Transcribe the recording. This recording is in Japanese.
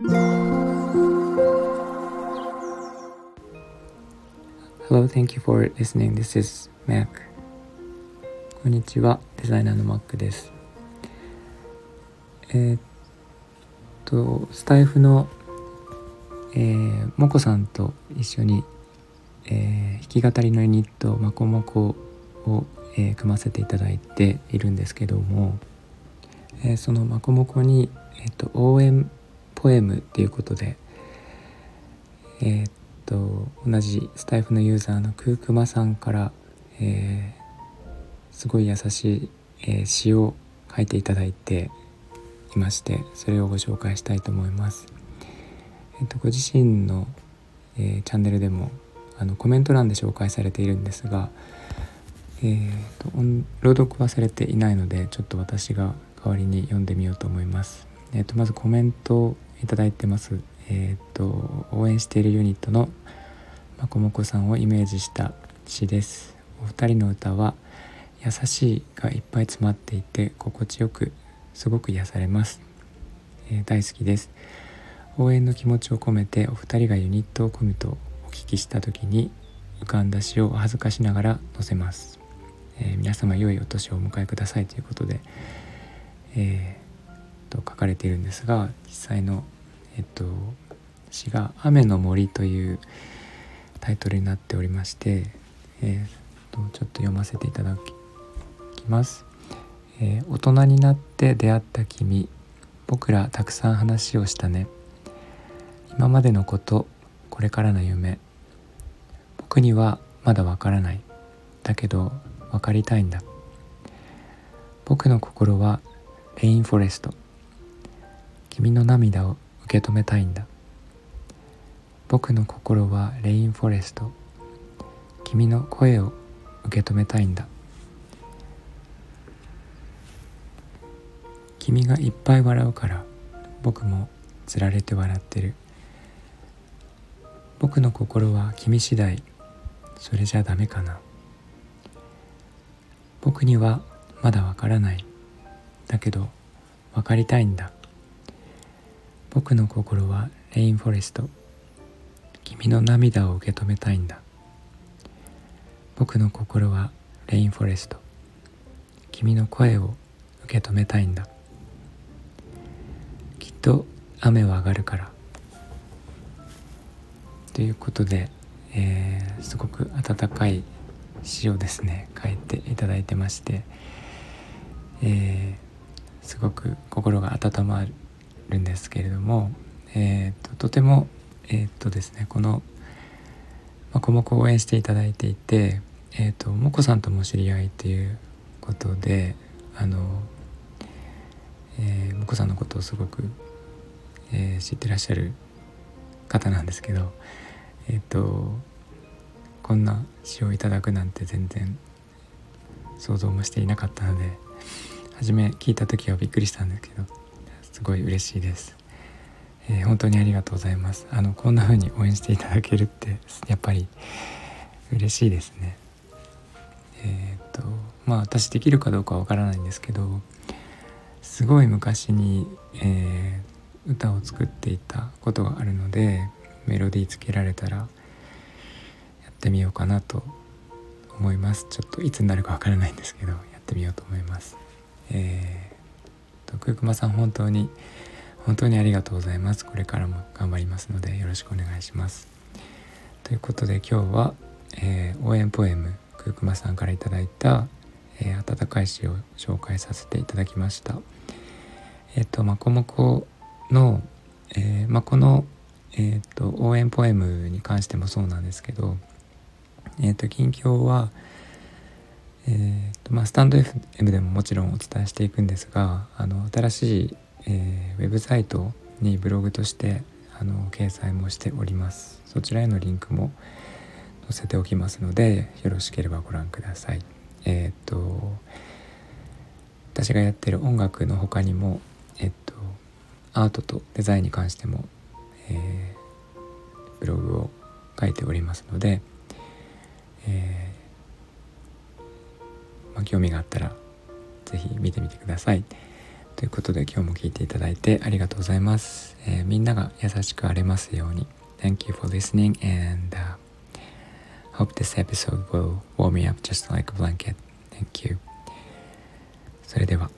Hello, thank you for listening. This is Mac. こんにちは、デザイナーの Mac です。えー、っと、スタイフの、えー、もこさんと一緒に、えー、弾き語りのユニット、まこもこを、えー、組ませていただいているんですけども、えー、そのまこもこに、えー、っと応援ポエムっていうことで、えー、っと同じスタイフのユーザーのクークマさんから、えー、すごい優しい、えー、詩を書いていただいていましてそれをご紹介したいと思います。えー、とご自身の、えチャンネルでもあのコメント欄で紹介されているんですが、えーと、朗読はされていないのでちょっと私が代わりに読んでみようと思います。えーとまずコメントいただいてます。えーと、応援しているユニットのまこもこさんをイメージした詩です。お二人の歌は「優しい」がいっぱい詰まっていて心地よくすごく癒されます、えー、大好きです。応援の気持ちを込めてお二人がユニットを組むとお聞きした時に浮かんだ詩を恥ずかしながら載せます、えー、皆様良いお年をお迎えくださいということで、えー、と書かれているんですが実際のえっと詩が「雨の森」というタイトルになっておりまして、えー、とちょっと読ませていただきます、えー、大人になって出会った君僕らたくさん話をしたね。今までのことこれからの夢。僕にはまだわからない。だけど分かりたいんだ。僕の心はレインフォレスト。君の涙を受け止めたいんだ。僕の心はレインフォレスト。君の声を受け止めたいんだ。君がいっぱい笑うから僕もつられて笑ってる。僕の心は君次第。それじゃダメかな。僕にはまだわからない。だけど分かりたいんだ。僕の心はレインフォレスト君の涙を受け止めたいんだ。僕の心はレインフォレスト君の声を受け止めたいんだ。きっと雨は上がるから。ということで、えー、すごく温かい詩をですね書いていただいてまして、えー、すごく心が温まるんですけれども、えーと、とてもえー、とですねこの「まこもこ」応援していただいていて、えー、っともこさんとも知り合いということであの、えー、もこさんのことをすごく、えー、知ってらっしゃる方なんですけどえっとこんな詩をいただくなんて全然想像もしていなかったので初め聞いた時はびっくりしたんですけどすごい嬉しいです。えー、本当にありがとうございます。あのこんな風に応援していただけるってやっぱり嬉しいですね。えっ、とまあ私できるかどうかわからないんですけどすごい昔に、えー、歌を作っていたことがあるのでメロディーつけられたらやってみようかなと思います。ちょっといつになるかわからないんですけどやってみようと思います。えー、とくくまさん本当に本当にありがとうございます。これからも頑張りますのでよろしくお願いします。ということで今日は、えー、応援ポエムくーくまさんから頂いた、えー、温かい詩を紹介させていただきました。えっ、ー、とまこもこの、えま、この、えーと、応援ポエムに関してもそうなんですけどえっ、と近況はえーとまあ、スタンド FM でももちろんお伝えしていくんですがあの新しいえー、ウェブサイトにブログとしてあの掲載もしております。そちらへのリンクも載せておきますのでよろしければご覧ください。えっ、と私がやってる音楽の他にもえっ、とアートとデザインに関しても、えー、ブログを書いておりますので、えー、興味があったら是非見てみてください。ということで今日も聞いていただいてありがとうございます。えー、みんなが優しくあれますように。Thank you for listening and、uh, hope this episode will warm me up just like a blanket. Thank you. それでは。